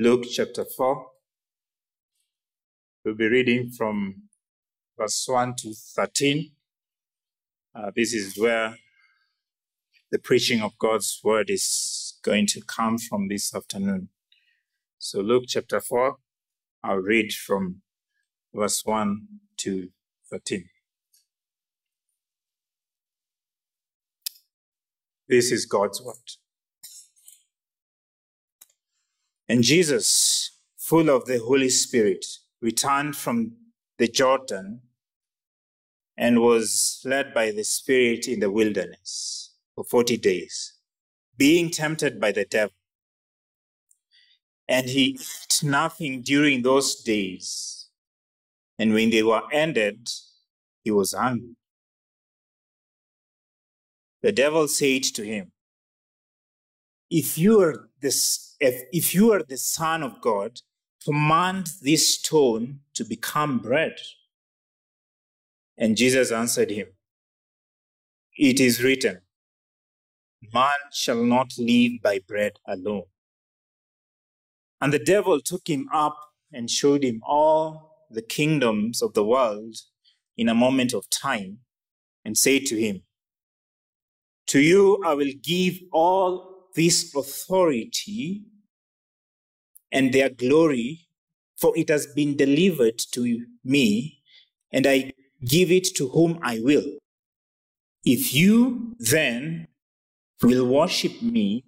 Luke chapter 4. We'll be reading from verse 1 to 13. Uh, this is where the preaching of God's word is going to come from this afternoon. So, Luke chapter 4, I'll read from verse 1 to 13. This is God's word. And Jesus, full of the Holy Spirit, returned from the Jordan and was led by the Spirit in the wilderness for 40 days, being tempted by the devil. And he ate nothing during those days. And when they were ended, he was hungry. The devil said to him, If you are this, if, if you are the Son of God, command this stone to become bread. And Jesus answered him, It is written, Man shall not live by bread alone. And the devil took him up and showed him all the kingdoms of the world in a moment of time, and said to him, To you I will give all this authority and their glory, for it has been delivered to me, and I give it to whom I will. If you then will worship me,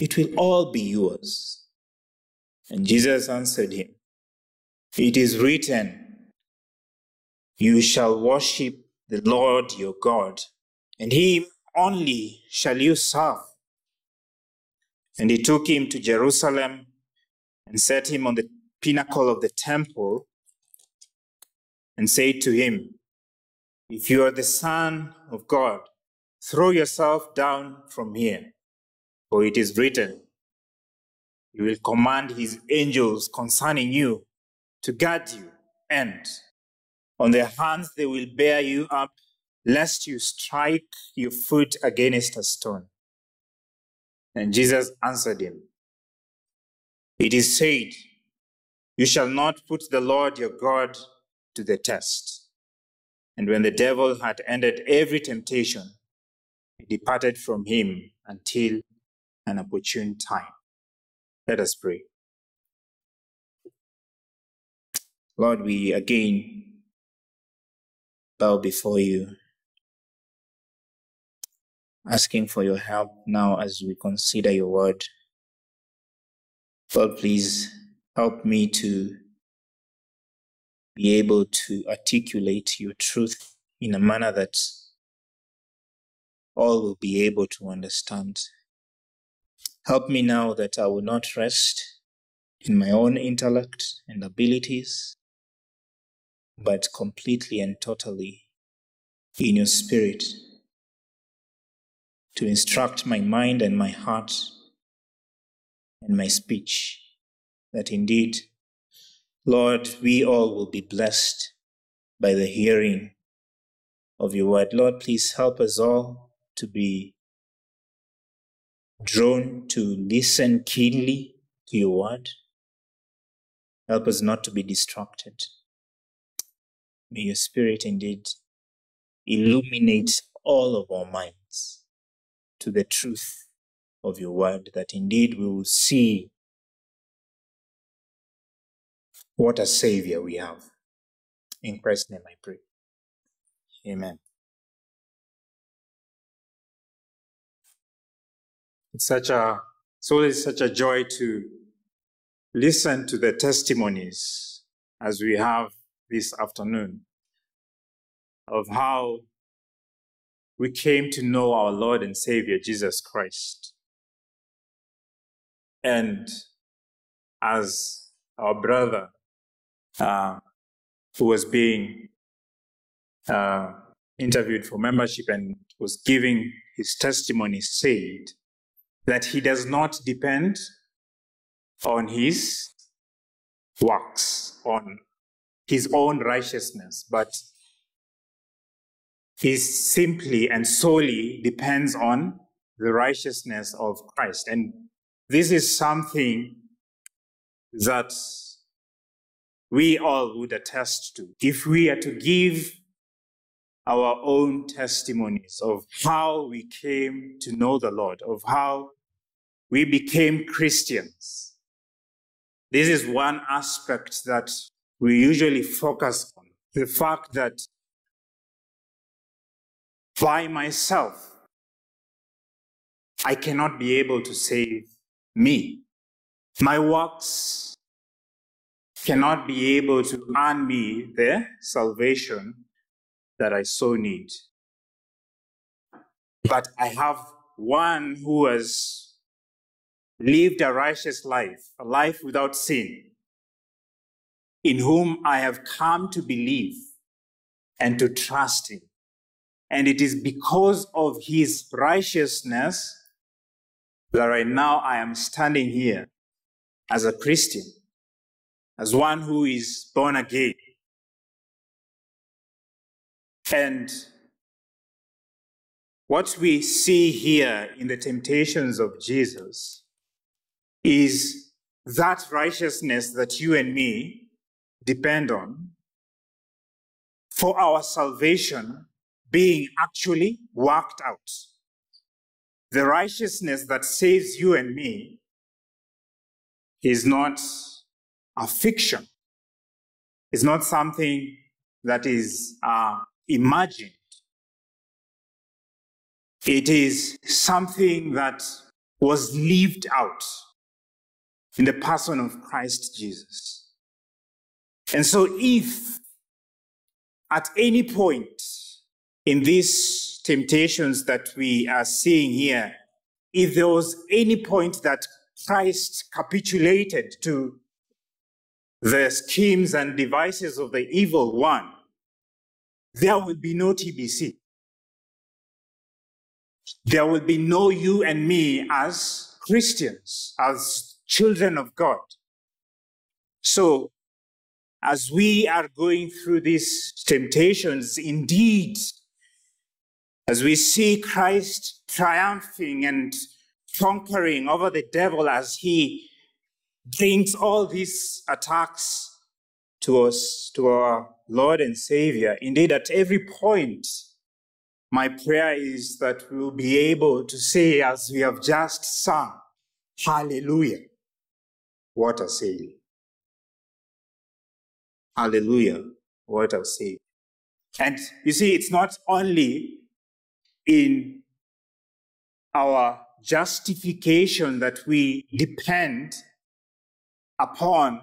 it will all be yours. And Jesus answered him, It is written, You shall worship the Lord your God, and him only shall you serve. And he took him to Jerusalem and set him on the pinnacle of the temple and said to him, If you are the Son of God, throw yourself down from here, for it is written, He will command His angels concerning you to guard you, and on their hands they will bear you up, lest you strike your foot against a stone. And Jesus answered him, It is said, You shall not put the Lord your God to the test. And when the devil had ended every temptation, he departed from him until an opportune time. Let us pray. Lord, we again bow before you asking for your help now as we consider your word. Lord, please help me to be able to articulate your truth in a manner that all will be able to understand. Help me now that I will not rest in my own intellect and abilities, but completely and totally in your spirit to instruct my mind and my heart and my speech, that indeed, Lord, we all will be blessed by the hearing of your word. Lord, please help us all to be drawn to listen keenly to your word. Help us not to be distracted. May your spirit indeed illuminate all of our minds to the truth of your word, that indeed we will see what a Savior we have. In Christ's name I pray. Amen. It's such a it's always such a joy to listen to the testimonies as we have this afternoon of how we came to know our Lord and Savior, Jesus Christ. And as our brother uh, who was being uh, interviewed for membership and was giving his testimony said that he does not depend on his works, on his own righteousness, but he simply and solely depends on the righteousness of Christ. And this is something that we all would attest to if we are to give our own testimonies of how we came to know the Lord, of how we became Christians. This is one aspect that we usually focus on the fact that by myself, I cannot be able to save me. My works cannot be able to earn me the salvation that I so need. But I have one who has lived a righteous life, a life without sin, in whom I have come to believe and to trust him. And it is because of his righteousness that right now I am standing here as a Christian as one who is born again. And what we see here in the temptations of Jesus is that righteousness that you and me depend on for our salvation being actually worked out. The righteousness that saves you and me is not a fiction. It's not something that is uh, imagined. It is something that was lived out in the person of Christ Jesus. And so, if at any point in these temptations that we are seeing here, if there was any point that Christ capitulated to the schemes and devices of the evil one, there will be no TBC. There will be no you and me as Christians, as children of God. So, as we are going through these temptations, indeed, as we see Christ triumphing and conquering over the devil as he brings all these attacks to us, to our Lord and Savior. Indeed, at every point, my prayer is that we'll be able to say, as we have just sung, Hallelujah. What a Savior. Hallelujah. What a Savior. And you see, it's not only in our justification that we depend upon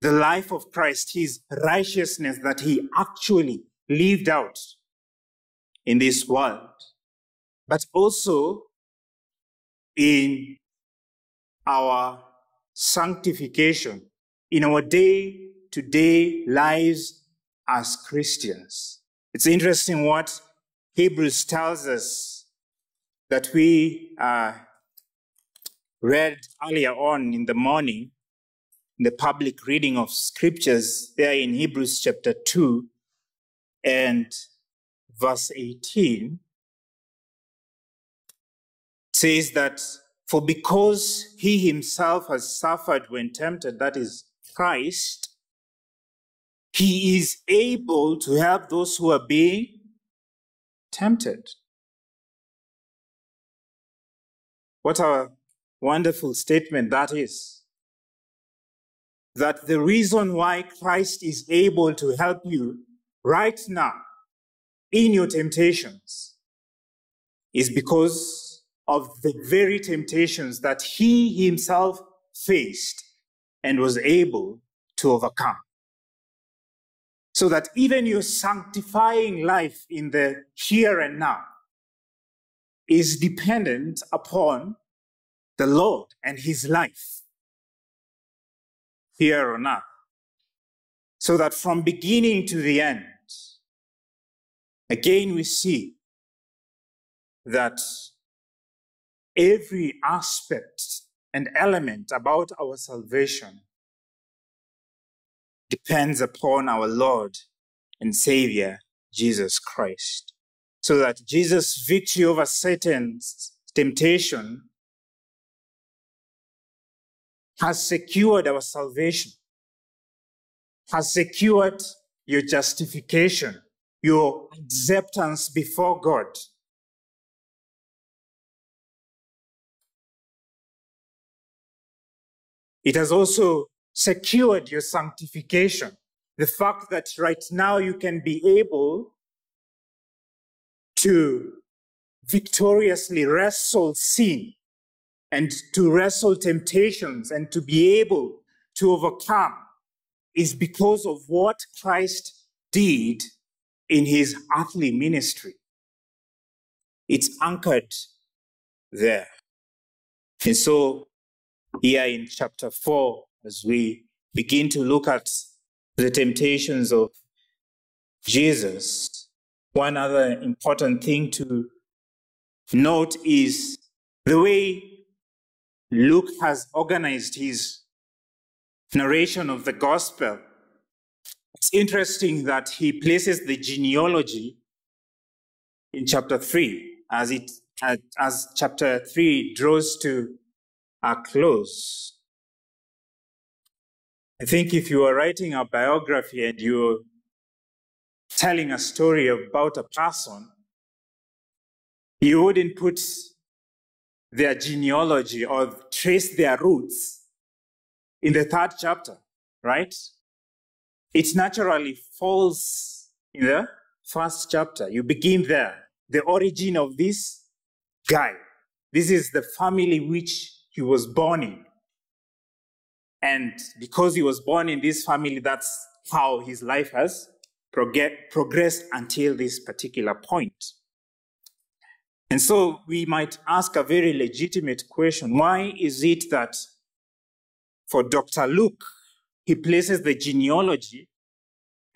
the life of Christ, his righteousness that he actually lived out in this world, but also in our sanctification, in our day to day lives as Christians. It's interesting what Hebrews tells us that we uh, read earlier on in the morning, in the public reading of scriptures, there in Hebrews chapter 2 and verse 18, says that, For because he himself has suffered when tempted, that is Christ, he is able to help those who are being tempted. What a wonderful statement that is. That the reason why Christ is able to help you right now in your temptations is because of the very temptations that he himself faced and was able to overcome. So that even your sanctifying life in the here and now is dependent upon the Lord and his life here on earth. So that from beginning to the end, again we see that every aspect and element about our salvation depends upon our Lord and Savior, Jesus Christ. So that Jesus' victory over Satan's temptation has secured our salvation, has secured your justification, your acceptance before God. It has also secured your sanctification. The fact that right now you can be able to victoriously wrestle sin and to wrestle temptations and to be able to overcome is because of what Christ did in his earthly ministry. It's anchored there. And so, here in chapter 4, as we begin to look at the temptations of Jesus, one other important thing to note is the way Luke has organized his narration of the gospel. It's interesting that he places the genealogy in chapter 3 as it as chapter 3 draws to a close. I think if you are writing a biography and you're telling a story about a person, you wouldn't put their genealogy or trace their roots in the third chapter, right? It naturally falls in the first chapter. You begin there. The origin of this guy. This is the family which he was born in. And because he was born in this family, that's how his life has progressed until this particular point. And so we might ask a very legitimate question why is it that for Dr. Luke, he places the genealogy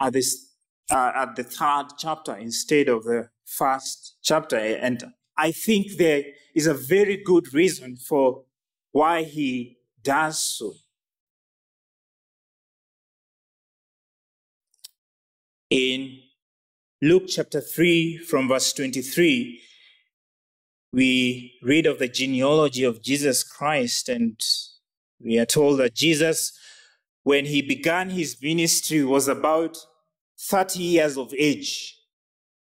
at, this, uh, at the third chapter instead of the first chapter? And I think there is a very good reason for why he does so. In Luke chapter 3, from verse 23, we read of the genealogy of Jesus Christ, and we are told that Jesus, when he began his ministry, was about 30 years of age,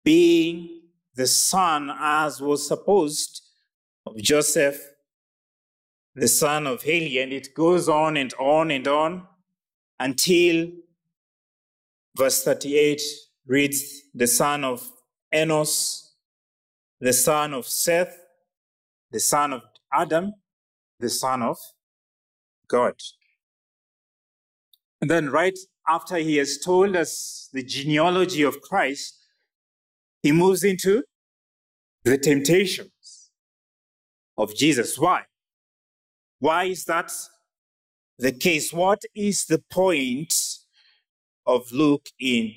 being the son, as was supposed, of Joseph, the son of Heli, and it goes on and on and on until verse 38 reads the son of Enos, the son of Seth, the son of Adam, the son of God. And then, right after he has told us the genealogy of Christ, he moves into the temptations of Jesus. Why? Why is that the case? What is the point of Luke in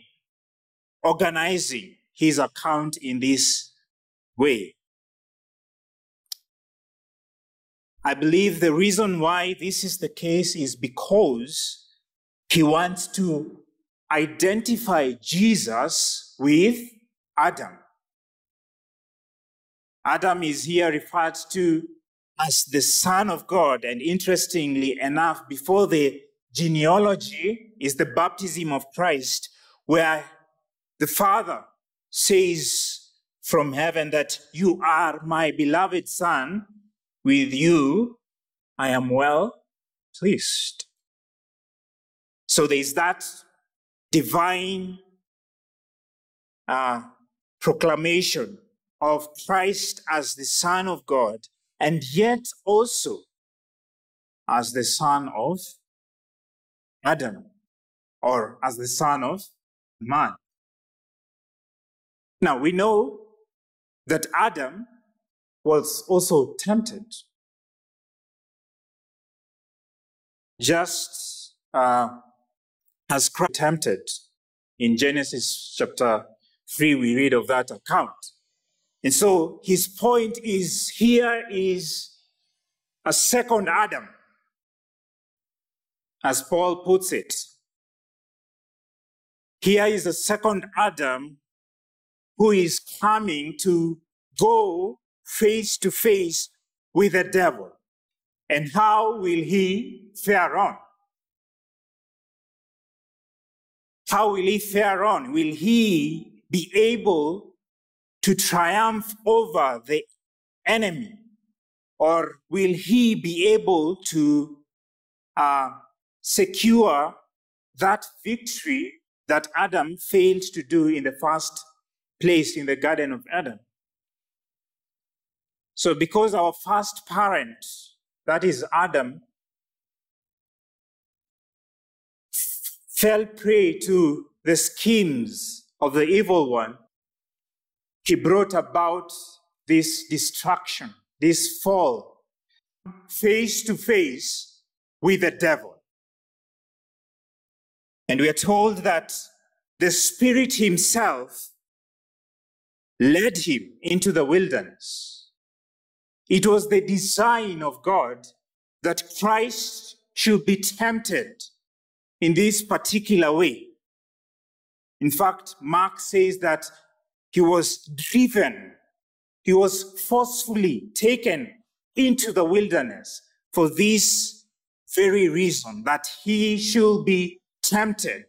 organizing his account in this way. I believe the reason why this is the case is because he wants to identify Jesus with Adam. Adam is here referred to as the Son of God, and interestingly enough, before the genealogy is the baptism of Christ, where the Father says from heaven that you are my beloved Son, with you I am well pleased. So there's that divine uh, proclamation of Christ as the Son of God, and yet also as the Son of Adam, or as the Son of Man. Now we know that Adam was also tempted. Just uh, as Christ tempted in Genesis chapter 3, we read of that account. And so his point is here is a second Adam, as Paul puts it. Here is a second Adam who is coming to go face to face with the devil. And how will he fare on? How will he fare on? Will he be able to triumph over the enemy? Or will he be able to uh, secure that victory that Adam failed to do in the first place in the Garden of Eden? So, because our first parent, that is Adam, fell prey to the schemes of the evil one, he brought about this destruction, this fall, face to face with the devil. And we are told that the Spirit Himself led him into the wilderness. It was the design of God that Christ should be tempted in this particular way. In fact, Mark says that he was driven, he was forcefully taken into the wilderness for this very reason that he should be tempted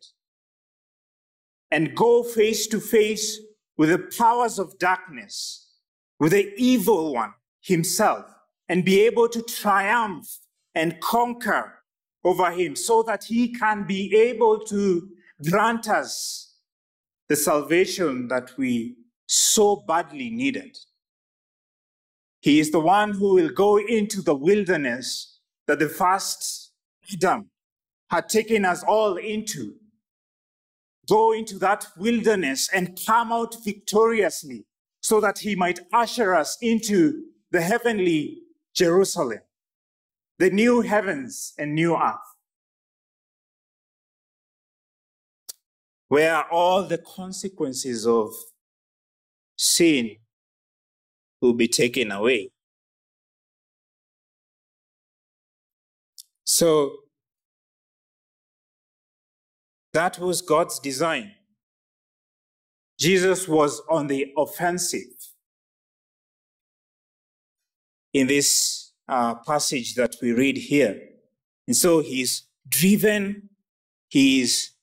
and go face to face with the powers of darkness, with the evil one himself, and be able to triumph and conquer over him so that he can be able to grant us the salvation that we so badly needed. He is the one who will go into the wilderness that the first Adam had taken us all into. Go into that wilderness and come out victoriously so that he might usher us into the heavenly Jerusalem the new heavens and new earth, where all the consequences of sin will be taken away. So, that was God's design. Jesus was on the offensive in this uh, passage that we read here. And so he's driven, he's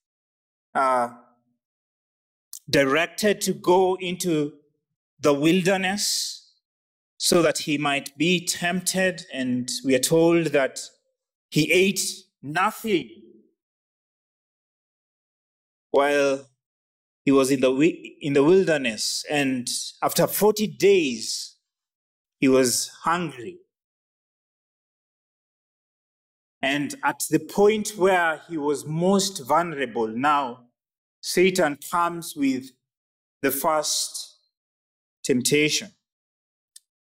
uh, directed to go into the wilderness so that he might be tempted. And we are told that he ate nothing while he was in the, in the wilderness. And after 40 days, he was hungry. And at the point where he was most vulnerable, now Satan comes with the first temptation.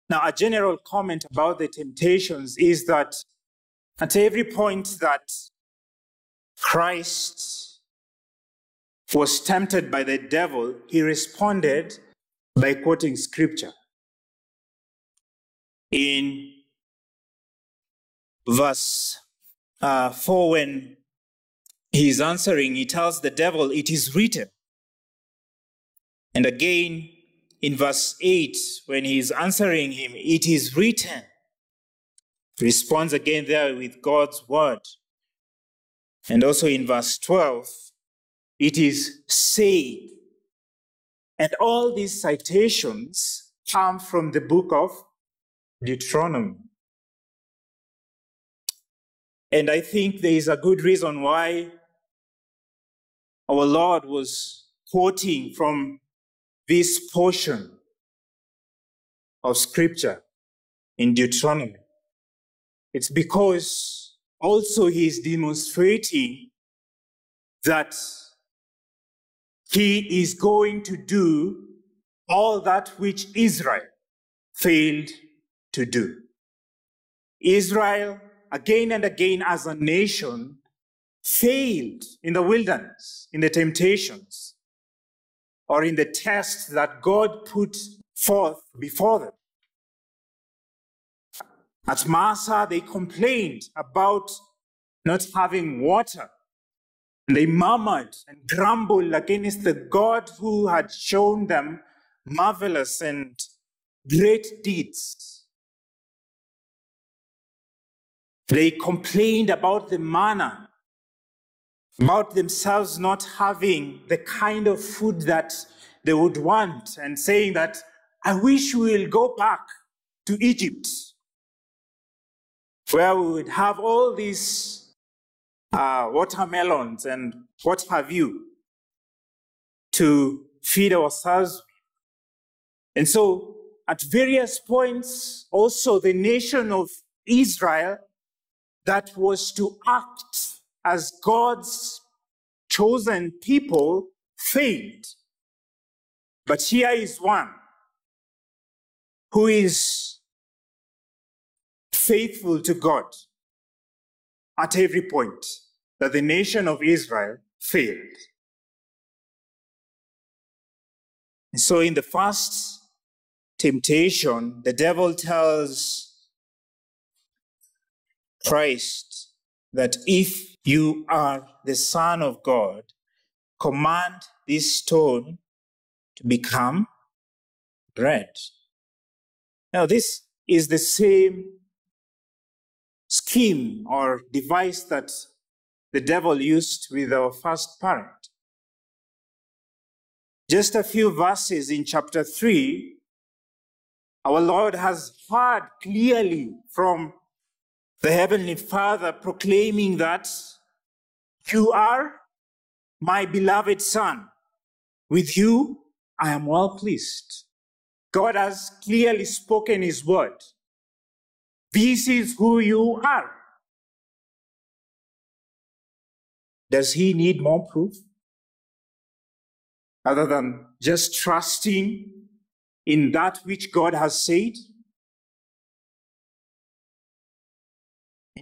Now, a general comment about the temptations is that at every point that Christ was tempted by the devil, he responded by quoting scripture. In verse uh, for when he's answering, he tells the devil, It is written. And again, in verse 8, when he's answering him, It is written. Responds again there with God's word. And also in verse 12, it is said. And all these citations come from the book of Deuteronomy. And I think there is a good reason why our Lord was quoting from this portion of scripture in Deuteronomy. It's because also he is demonstrating that he is going to do all that which Israel failed to do. Israel again and again as a nation failed in the wilderness, in the temptations, or in the tests that God put forth before them. At Massah, they complained about not having water. And they murmured and grumbled against the God who had shown them marvelous and great deeds. They complained about the manna, about themselves not having the kind of food that they would want, and saying that, I wish we will go back to Egypt, where we would have all these uh, watermelons and what have you to feed ourselves. And so, at various points, also the nation of Israel that was to act as God's chosen people failed. But here is one who is faithful to God at every point that the nation of Israel failed. And so, in the first temptation, the devil tells Christ that if you are the Son of God, command this stone to become bread. Now, this is the same scheme or device that the devil used with our first parent. Just a few verses in chapter 3, our Lord has heard clearly from the Heavenly Father proclaiming that you are my beloved Son. With you, I am well pleased. God has clearly spoken His word. This is who you are. Does He need more proof? Other than just trusting in that which God has said?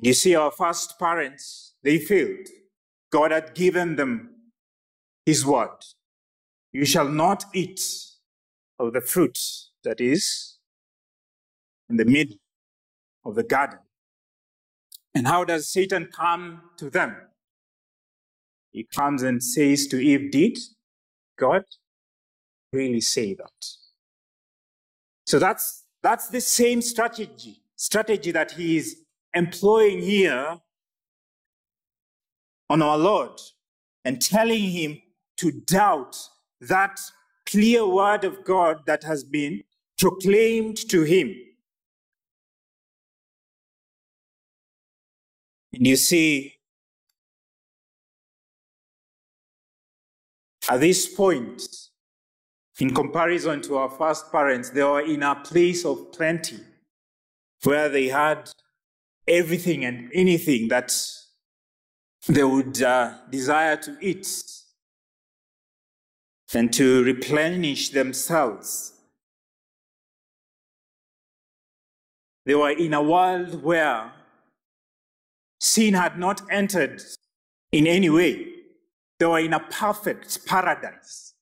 You see, our first parents, they failed. God had given them His word. You shall not eat of the fruit that is in the middle of the garden. And how does Satan come to them? He comes and says to Eve, Did God really say that? So that's, that's the same strategy, strategy that he is employing here on our Lord and telling him to doubt that clear word of God that has been proclaimed to him. And you see, at this point, in comparison to our first parents, they were in a place of plenty where they had everything and anything that they would uh, desire to eat and to replenish themselves. They were in a world where sin had not entered in any way. They were in a perfect paradise.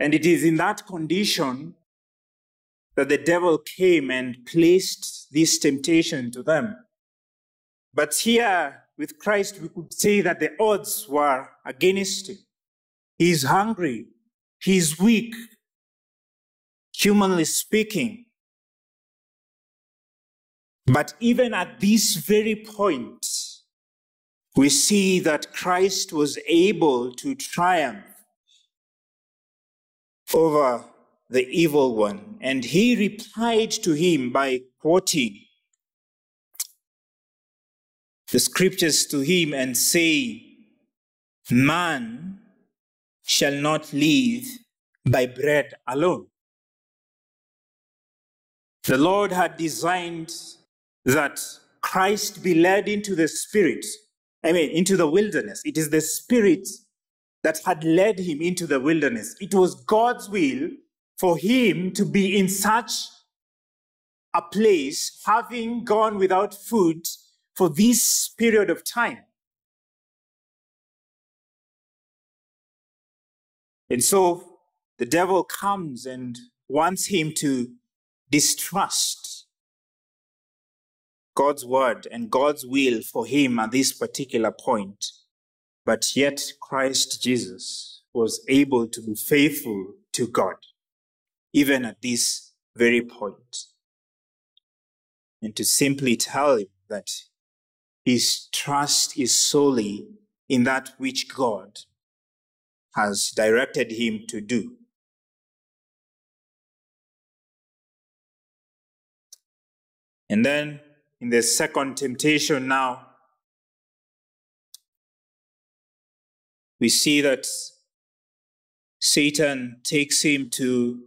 And it is in that condition that the devil came and placed this temptation to them. But here with Christ, we could say that the odds were against him. He is hungry. He is weak, humanly speaking. But even at this very point, we see that Christ was able to triumph over the evil one. And he replied to him by quoting the scriptures to him and saying, Man shall not live by bread alone. The Lord had designed that Christ be led into the Spirit, I mean, into the wilderness. It is the Spirit that had led him into the wilderness. It was God's will for him to be in such a place, having gone without food for this period of time. And so the devil comes and wants him to distrust God's word and God's will for him at this particular point. But yet, Christ Jesus was able to be faithful to God, even at this very point, and to simply tell him that his trust is solely in that which God has directed him to do. And then in the second temptation now, we see that Satan takes him to,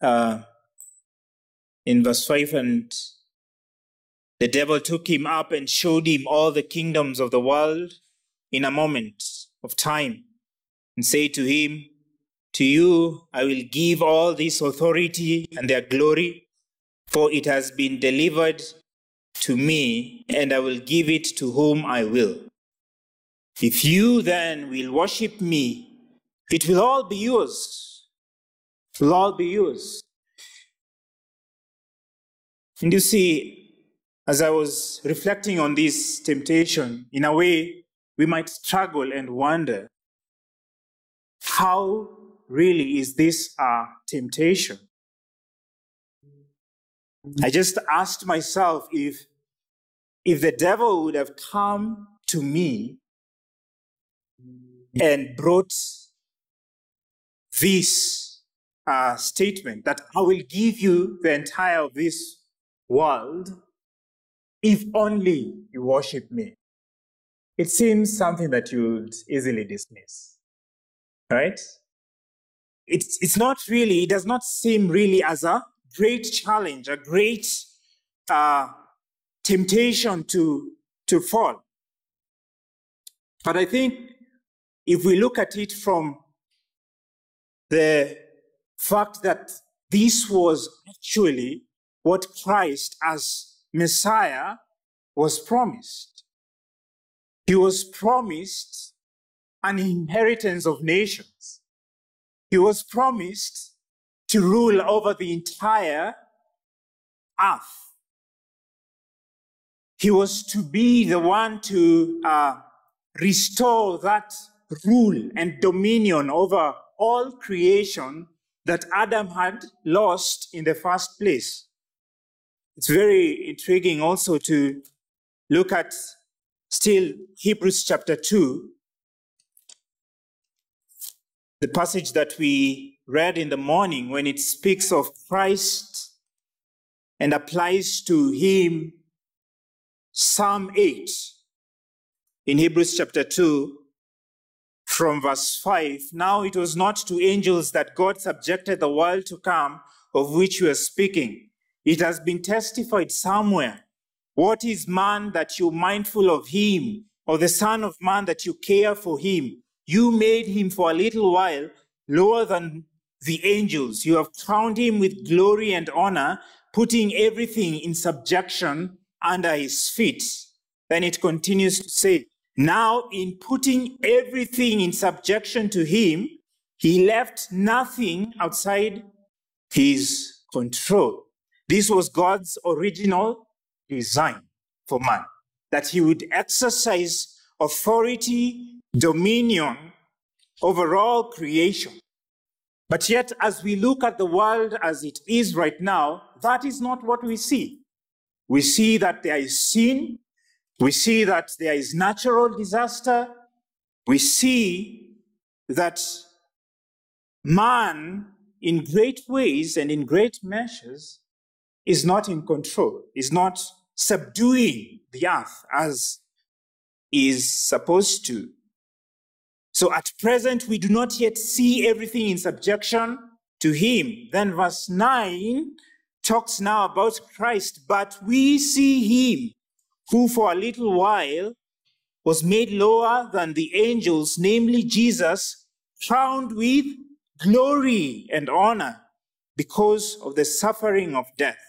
uh, in verse 5, and the devil took him up and showed him all the kingdoms of the world in a moment of time, and said to him, To you I will give all this authority and their glory for it has been delivered to me, and I will give it to whom I will. If you then will worship me, it will all be yours. It will all be yours. And you see, as I was reflecting on this temptation, in a way, we might struggle and wonder how really is this a temptation? I just asked myself if, if the devil would have come to me and brought this uh, statement that I will give you the entire of this world if only you worship me. It seems something that you'd easily dismiss, right? It's, it's not really, it does not seem really as a great challenge, a great uh, temptation to, to fall. But I think if we look at it from the fact that this was actually what Christ as Messiah was promised. He was promised an inheritance of nations. He was promised to rule over the entire earth. He was to be the one to uh, restore that rule and dominion over all creation that Adam had lost in the first place. It's very intriguing also to look at still Hebrews chapter 2, the passage that we read in the morning when it speaks of Christ and applies to him Psalm 8 in Hebrews chapter 2 from verse 5. Now it was not to angels that God subjected the world to come of which we are speaking. It has been testified somewhere. What is man that you're mindful of him, or the Son of Man that you care for him? You made him for a little while lower than the angels. You have crowned him with glory and honor, putting everything in subjection under his feet. Then it continues to say, Now, in putting everything in subjection to him, he left nothing outside his control. This was God's original design for man, that he would exercise authority, dominion over all creation. But yet, as we look at the world as it is right now, that is not what we see. We see that there is sin. We see that there is natural disaster. We see that man, in great ways and in great measures, is not in control, is not subduing the earth as is supposed to. So at present, we do not yet see everything in subjection to him. Then verse 9 talks now about Christ, but we see him who for a little while was made lower than the angels, namely Jesus, crowned with glory and honor because of the suffering of death.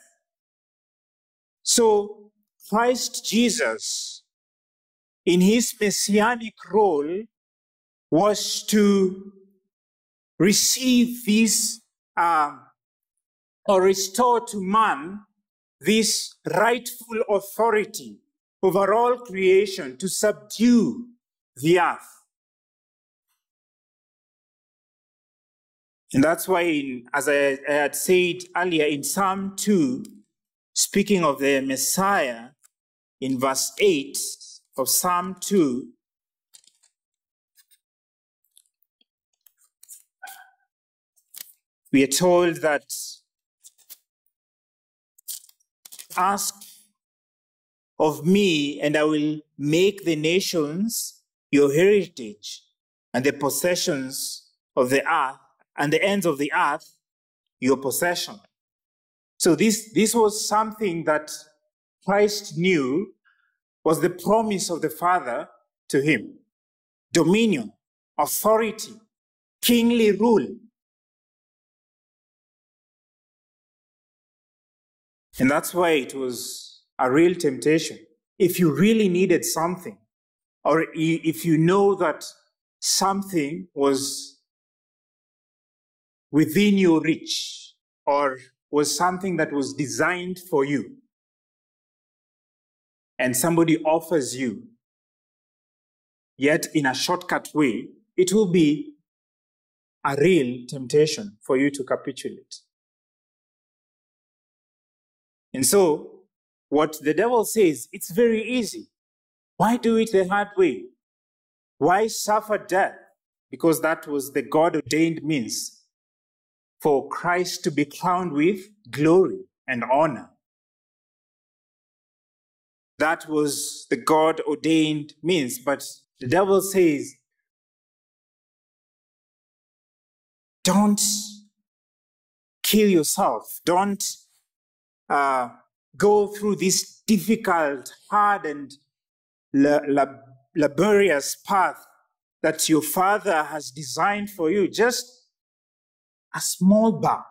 So Christ Jesus, in his messianic role, was to receive this uh, or restore to man this rightful authority over all creation to subdue the earth. And that's why, in, as I, I had said earlier in Psalm 2, speaking of the Messiah, in verse 8 of Psalm 2, we are told that ask of me, and I will make the nations your heritage, and the possessions of the earth, and the ends of the earth your possession. So this, this was something that Christ knew was the promise of the Father to him. Dominion, authority, kingly rule. And that's why it was a real temptation. If you really needed something, or if you know that something was within your reach, or was something that was designed for you, and somebody offers you, yet in a shortcut way, it will be a real temptation for you to capitulate. And so, what the devil says, it's very easy. Why do it the hard way? Why suffer death? Because that was the God ordained means for Christ to be crowned with glory and honor. That was the God ordained means. But the devil says, don't kill yourself. Don't uh, go through this difficult, hard, and laborious path that your father has designed for you. Just a small bow,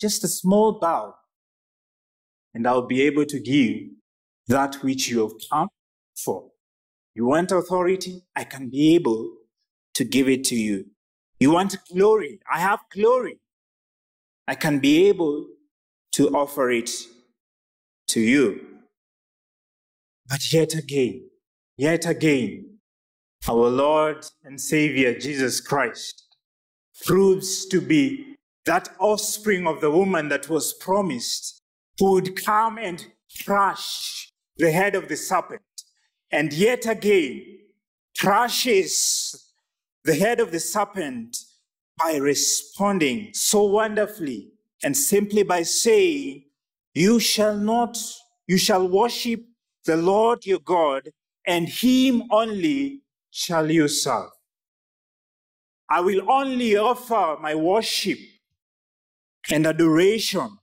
just a small bow, and I'll be able to give that which you have come for. You want authority? I can be able to give it to you. You want glory? I have glory. I can be able to offer it to you. But yet again, yet again, our Lord and Savior Jesus Christ proves to be that offspring of the woman that was promised who would come and crush the head of the serpent, and yet again crushes the head of the serpent by responding so wonderfully and simply by saying, You shall not, you shall worship the Lord your God, and him only shall you serve. I will only offer my worship and adoration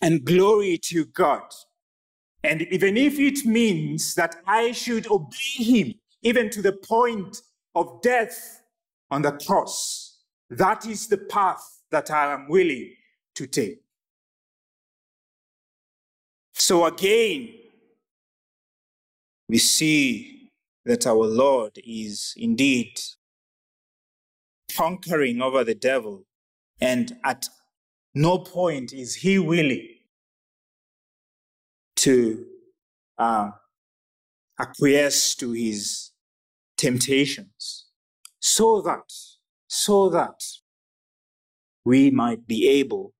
and glory to God and even if it means that I should obey him, even to the point of death on the cross, that is the path that I am willing to take. So again, we see that our Lord is indeed conquering over the devil, and at no point is he willing to uh, acquiesce to his temptations so that so that we might be able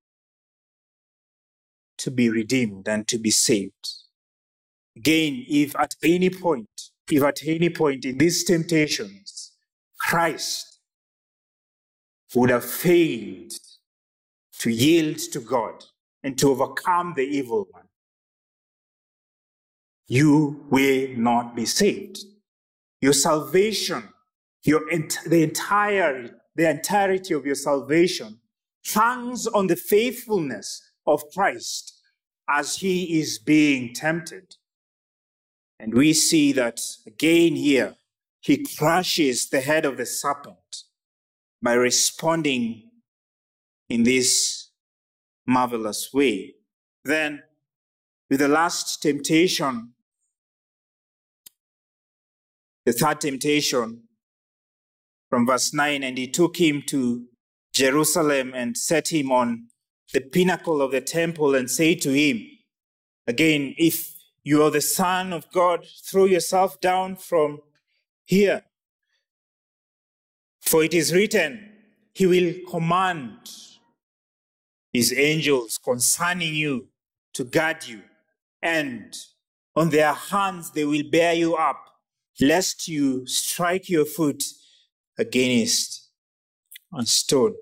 to be redeemed and to be saved again if at any point if at any point in these temptations christ would have failed to yield to god and to overcome the evil one you will not be saved. Your salvation, your ent- the entire the entirety of your salvation hangs on the faithfulness of Christ as he is being tempted. And we see that again here, he crushes the head of the serpent by responding in this marvelous way. Then, with the last temptation, the third temptation from verse 9 and he took him to Jerusalem and set him on the pinnacle of the temple and say to him, Again, if you are the Son of God, throw yourself down from here. For it is written, He will command His angels concerning you to guard you, and On their hands they will bear you up, lest you strike your foot against a stone.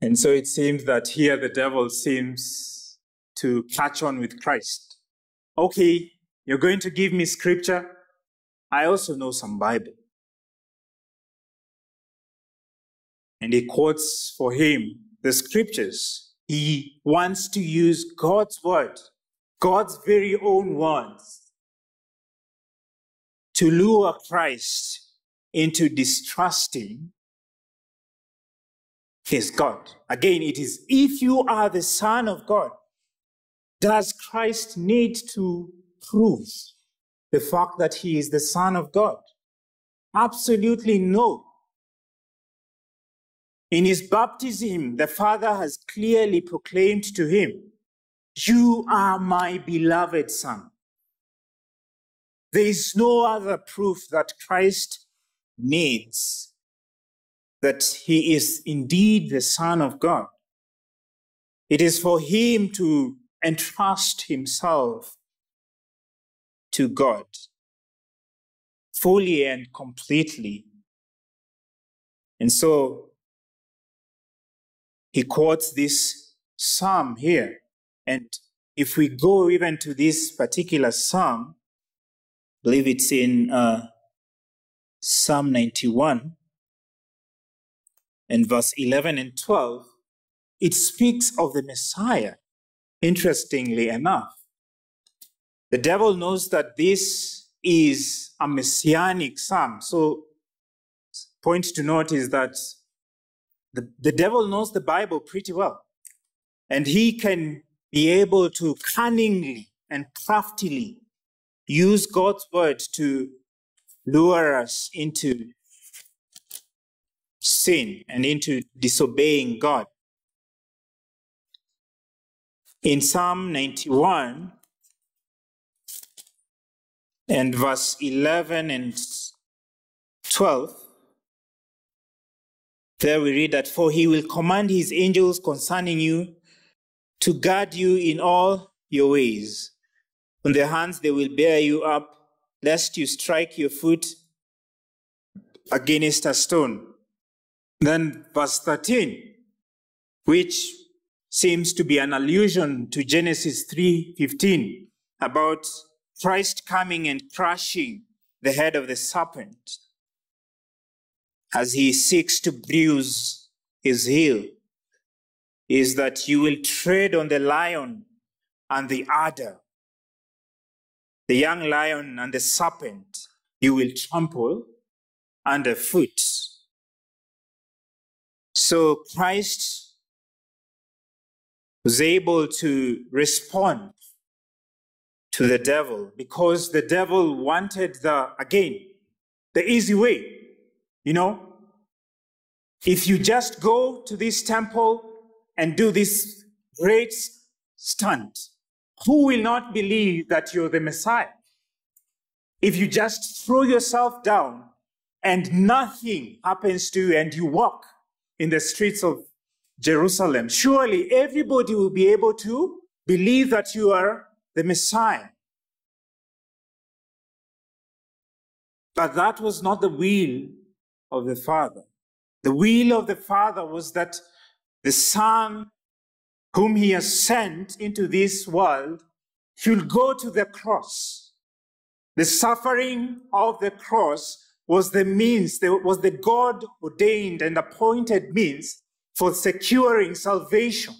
And so it seems that here the devil seems to catch on with Christ. Okay, you're going to give me scripture. I also know some Bible. And he quotes for him the scriptures. He wants to use God's word, God's very own words, to lure Christ into distrusting his God. Again, it is if you are the Son of God, does Christ need to prove the fact that he is the Son of God? Absolutely no. In his baptism, the Father has clearly proclaimed to him, You are my beloved Son. There is no other proof that Christ needs that he is indeed the Son of God. It is for him to entrust himself to God fully and completely. And so he quotes this psalm here. And if we go even to this particular psalm, I believe it's in uh, Psalm 91 and verse 11 and 12, it speaks of the Messiah, interestingly enough. The devil knows that this is a messianic psalm. So, point to note is that the, the devil knows the Bible pretty well. And he can be able to cunningly and craftily use God's word to lure us into sin and into disobeying God. In Psalm 91 and verse 11 and 12, there we read that, For he will command his angels concerning you to guard you in all your ways. On their hands they will bear you up, lest you strike your foot against a stone. Then verse 13, which seems to be an allusion to Genesis 3:15 about Christ coming and crushing the head of the serpent as he seeks to bruise his heel is that you will tread on the lion and the adder, the young lion and the serpent you will trample underfoot. So Christ was able to respond to the devil because the devil wanted the, again, the easy way. You know, if you just go to this temple and do this great stunt, who will not believe that you're the Messiah? If you just throw yourself down and nothing happens to you and you walk in the streets of Jerusalem, surely everybody will be able to believe that you are the Messiah. But that was not the will of the Father. The will of the Father was that the Son, whom He has sent into this world, he'll go to the cross. The suffering of the cross was the means, was the God ordained and appointed means for securing salvation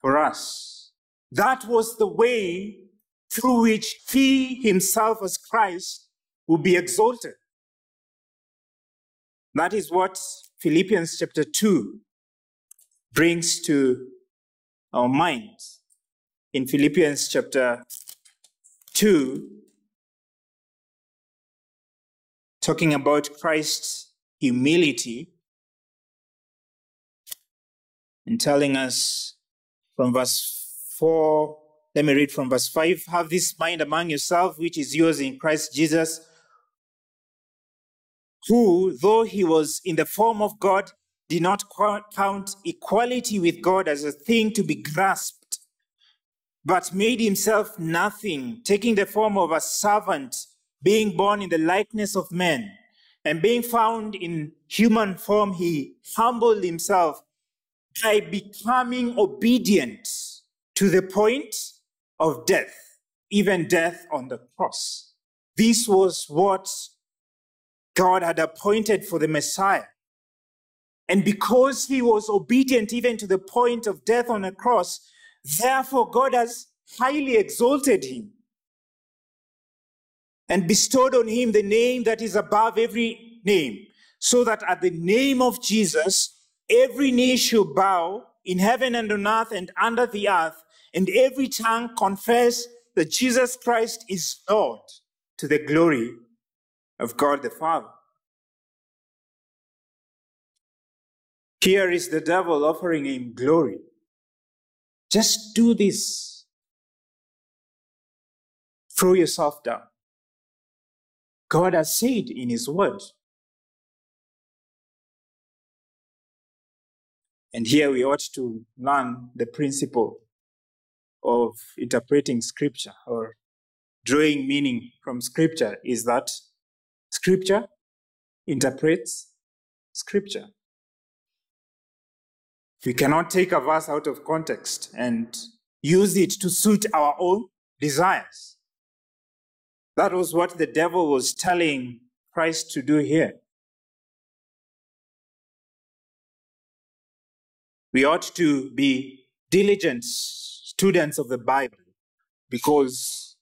for us. That was the way through which he himself as Christ would be exalted. That is what Philippians chapter 2 brings to our minds. In Philippians chapter 2, talking about Christ's humility and telling us from verse 4, let me read from verse 5 Have this mind among yourself, which is yours in Christ Jesus, who, though he was in the form of God, did not count equality with God as a thing to be grasped, but made himself nothing, taking the form of a servant, being born in the likeness of men, and being found in human form, he humbled himself by becoming obedient to the point of death, even death on the cross. This was what God had appointed for the Messiah. And because he was obedient even to the point of death on a cross, therefore God has highly exalted him and bestowed on him the name that is above every name, so that at the name of Jesus, every knee should bow in heaven and on earth and under the earth, and every tongue confess that Jesus Christ is Lord to the glory of God the Father. Here is the devil offering him glory. Just do this. Throw yourself down. God has said in his word. And here we ought to learn the principle of interpreting scripture or drawing meaning from scripture is that scripture interprets scripture. We cannot take a verse out of context and use it to suit our own desires. That was what the devil was telling Christ to do here. We ought to be diligent students of the Bible because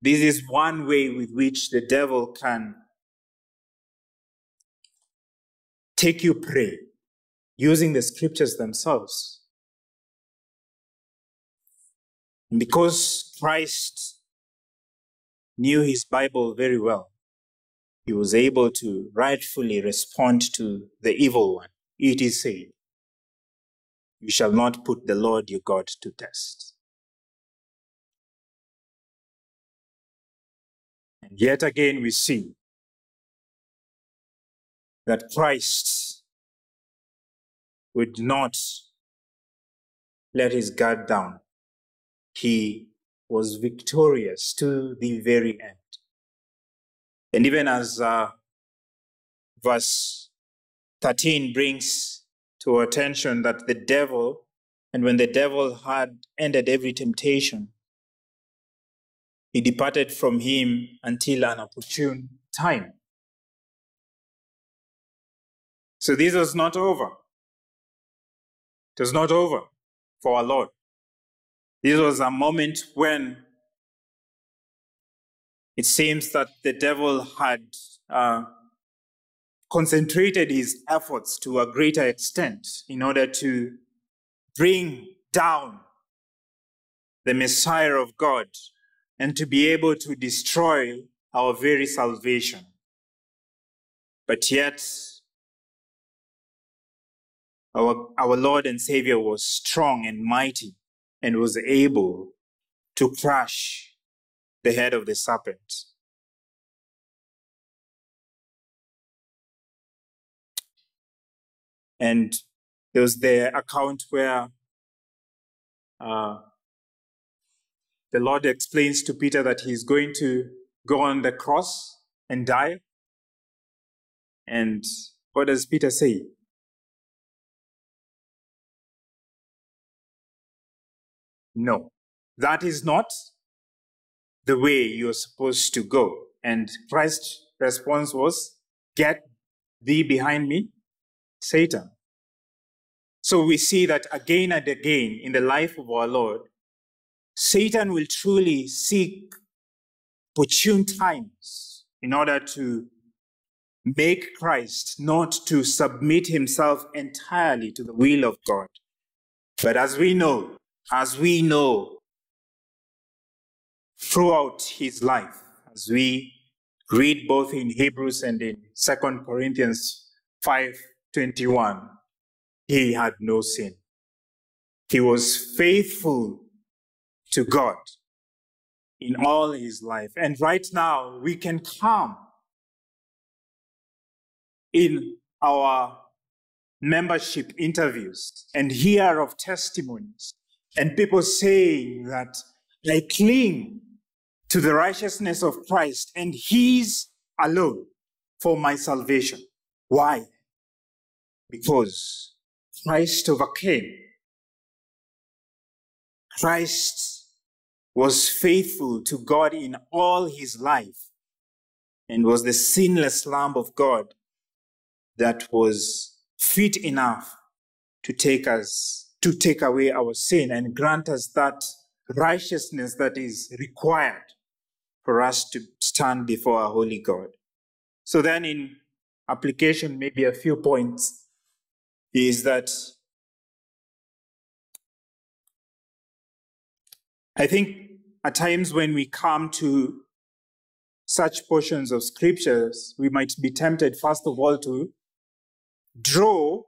this is one way with which the devil can take you prey using the scriptures themselves. And because Christ knew his Bible very well, he was able to rightfully respond to the evil one. It is said, You shall not put the Lord your God to test. And yet again, we see that Christ would not let his guard down. He was victorious to the very end. And even as uh, verse 13 brings to attention that the devil, and when the devil had ended every temptation, he departed from him until an opportune time. So this was not over. It was not over for our Lord. This was a moment when it seems that the devil had uh, concentrated his efforts to a greater extent in order to bring down the Messiah of God and to be able to destroy our very salvation. But yet, our, our Lord and Savior was strong and mighty and was able to crush the head of the serpent. And there was the account where uh, the Lord explains to Peter that he's going to go on the cross and die. And what does Peter say? No, that is not the way you're supposed to go. And Christ's response was, Get thee behind me, Satan. So we see that again and again in the life of our Lord, Satan will truly seek opportune times in order to make Christ not to submit himself entirely to the will of God. But as we know, as we know throughout his life, as we read both in Hebrews and in 2 Corinthians 5:21, he had no sin. He was faithful to God in all his life. And right now, we can come in our membership interviews and hear of testimonies and people saying that I cling to the righteousness of Christ and His alone for my salvation. Why? Because Christ overcame. Christ was faithful to God in all his life and was the sinless Lamb of God that was fit enough to take us, to take away our sin and grant us that righteousness that is required for us to stand before our holy God. So then in application, maybe a few points is that I think at times when we come to such portions of scriptures, we might be tempted, first of all, to draw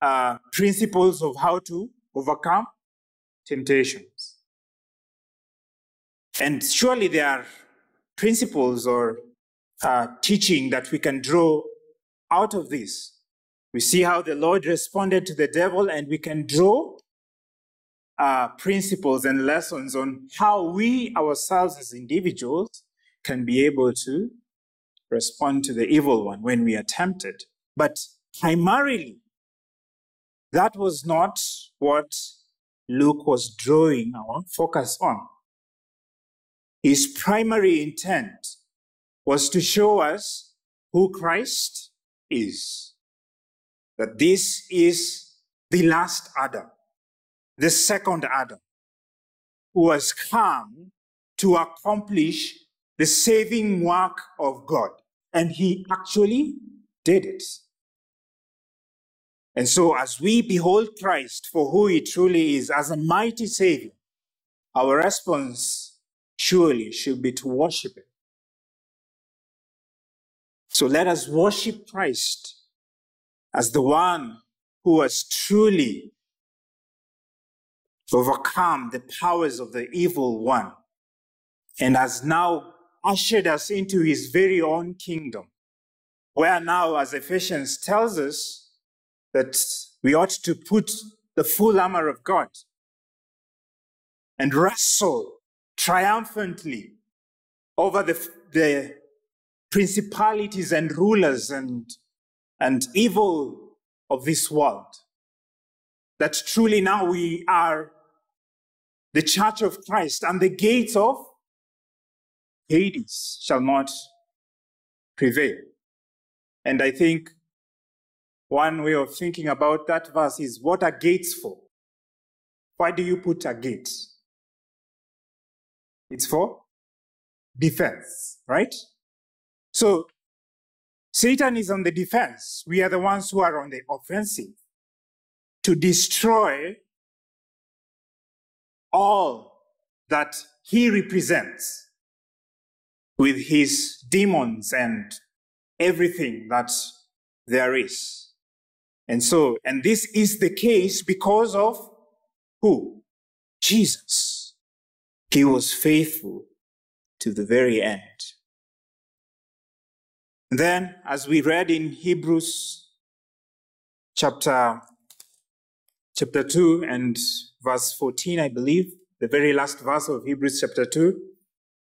uh, principles of how to overcome temptations. And surely there are principles or uh, teaching that we can draw out of this. We see how the Lord responded to the devil, and we can draw uh, principles and lessons on how we ourselves as individuals can be able to respond to the evil one when we are tempted. But primarily, that was not what Luke was drawing our focus on. His primary intent was to show us who Christ is. That this is the last Adam, the second Adam, who has come to accomplish the saving work of God. And he actually did it. And so, as we behold Christ for who he truly is, as a mighty Savior, our response surely should be to worship him. So let us worship Christ as the one who has truly overcome the powers of the evil one and has now ushered us into his very own kingdom, where now, as Ephesians tells us, that we ought to put the full armor of God and wrestle triumphantly over the, the principalities and rulers and, and evil of this world. That truly now we are the church of Christ and the gates of Hades shall not prevail. And I think one way of thinking about that verse is what are gates for? Why do you put a gate? It's for defense, right? So Satan is on the defense. We are the ones who are on the offensive to destroy all that he represents with his demons and everything that there is. And so, and this is the case because of who? Jesus. He was faithful to the very end. Then, as we read in Hebrews chapter, chapter 2 and verse 14, I believe, the very last verse of Hebrews chapter 2,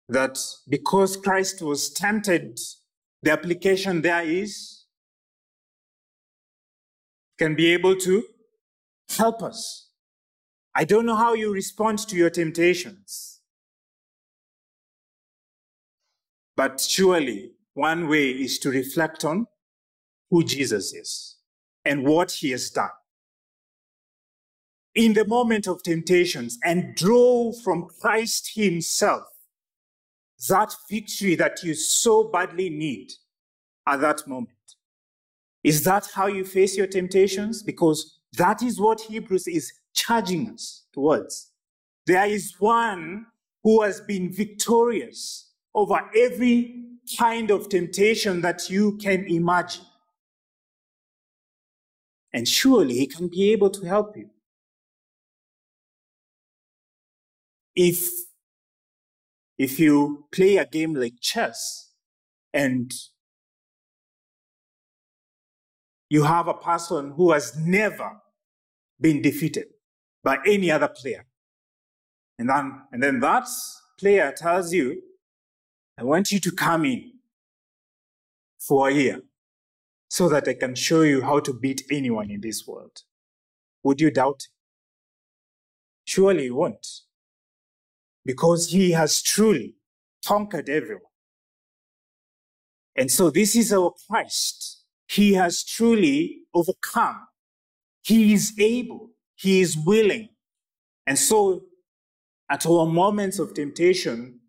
that because Christ was tempted, the application there is can be able to help us. I don't know how you respond to your temptations, but surely one way is to reflect on who Jesus is and what he has done. In the moment of temptations and draw from Christ himself that victory that you so badly need at that moment. Is that how you face your temptations? Because that is what Hebrews is charging us towards. There is one who has been victorious over every kind of temptation that you can imagine. And surely he can be able to help you. If, if you play a game like chess and you have a person who has never been defeated by any other player, And then, and then that player tells you, I want you to come in for a year so that I can show you how to beat anyone in this world. Would you doubt? Surely you won't. Because he has truly conquered everyone. And so this is our Christ. He has truly overcome. He is able. He is willing. And so at our moments of temptation,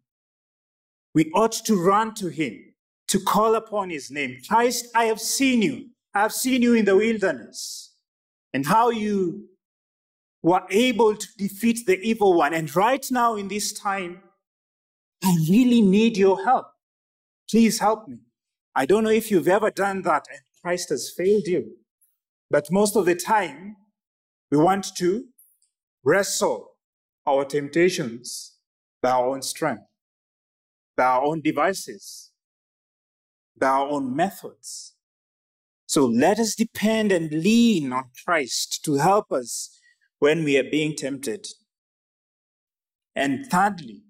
we ought to run to him, to call upon his name. Christ, I have seen you. I have seen you in the wilderness and how you were able to defeat the evil one. And right now in this time, I really need your help. Please help me. I don't know if you've ever done that and Christ has failed you. But most of the time, we want to wrestle our temptations by our own strength, by our own devices, by our own methods. So let us depend and lean on Christ to help us when we are being tempted. And thirdly,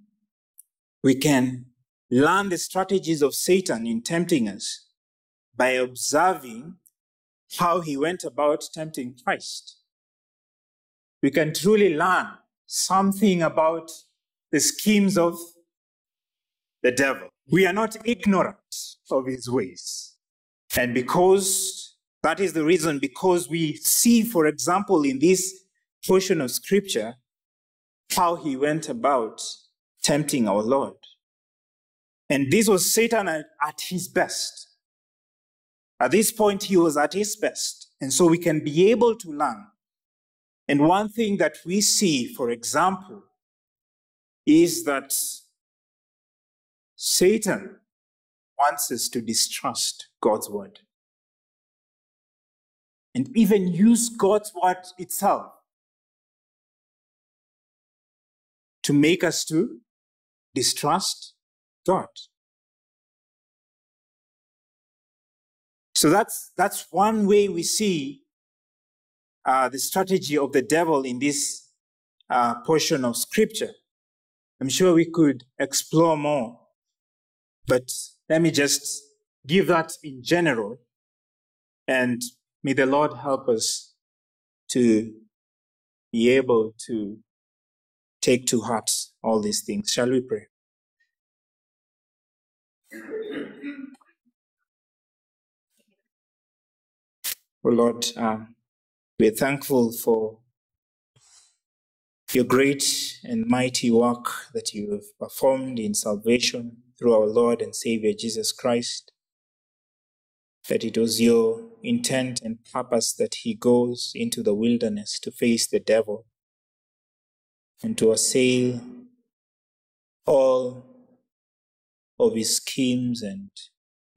we can learn the strategies of Satan in tempting us by observing how he went about tempting Christ. We can truly learn something about the schemes of the devil. We are not ignorant of his ways. And because that is the reason, because we see, for example, in this portion of scripture, how he went about tempting our Lord. And this was Satan at, his best. At this point, he was at his best. And so we can be able to learn and one thing that we see, for example, is that Satan wants us to distrust God's word and even use God's word itself to make us to distrust God. So that's, that's one way we see uh, the strategy of the devil in this uh, portion of scripture. I'm sure we could explore more, but let me just give that in general. And may the Lord help us to be able to take to heart all these things. Shall we pray? Oh Lord, um, we're thankful for your great and mighty work that you have performed in salvation through our Lord and Savior Jesus Christ. That it was your intent and purpose that he goes into the wilderness to face the devil and to assail all of his schemes and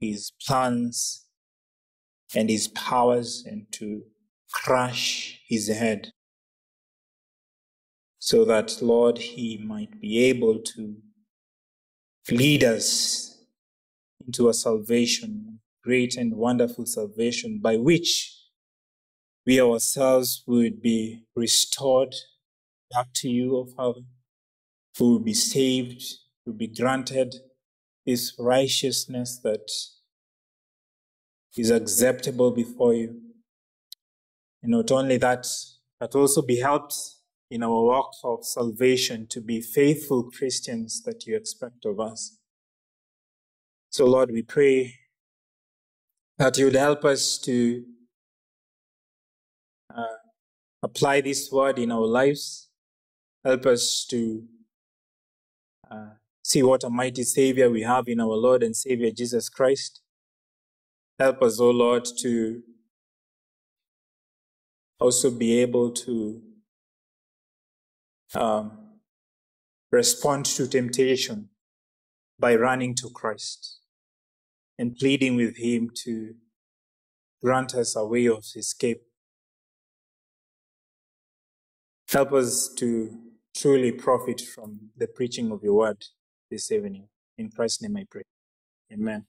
his plans and his powers and to crush his head so that, Lord, he might be able to lead us into a salvation, great and wonderful salvation, by which we ourselves would be restored back to you, O Father, who will be saved, will be granted this righteousness that is acceptable before you. And not only that, but also be helped in our walk of salvation to be faithful Christians that you expect of us. So, Lord, we pray that you would help us to uh, apply this word in our lives. Help us to uh, see what a mighty Savior we have in our Lord and Savior Jesus Christ. Help us, O oh Lord, to also be able to um, respond to temptation by running to Christ and pleading with Him to grant us a way of escape. Help us to truly profit from the preaching of your word this evening. In Christ's name I pray. Amen.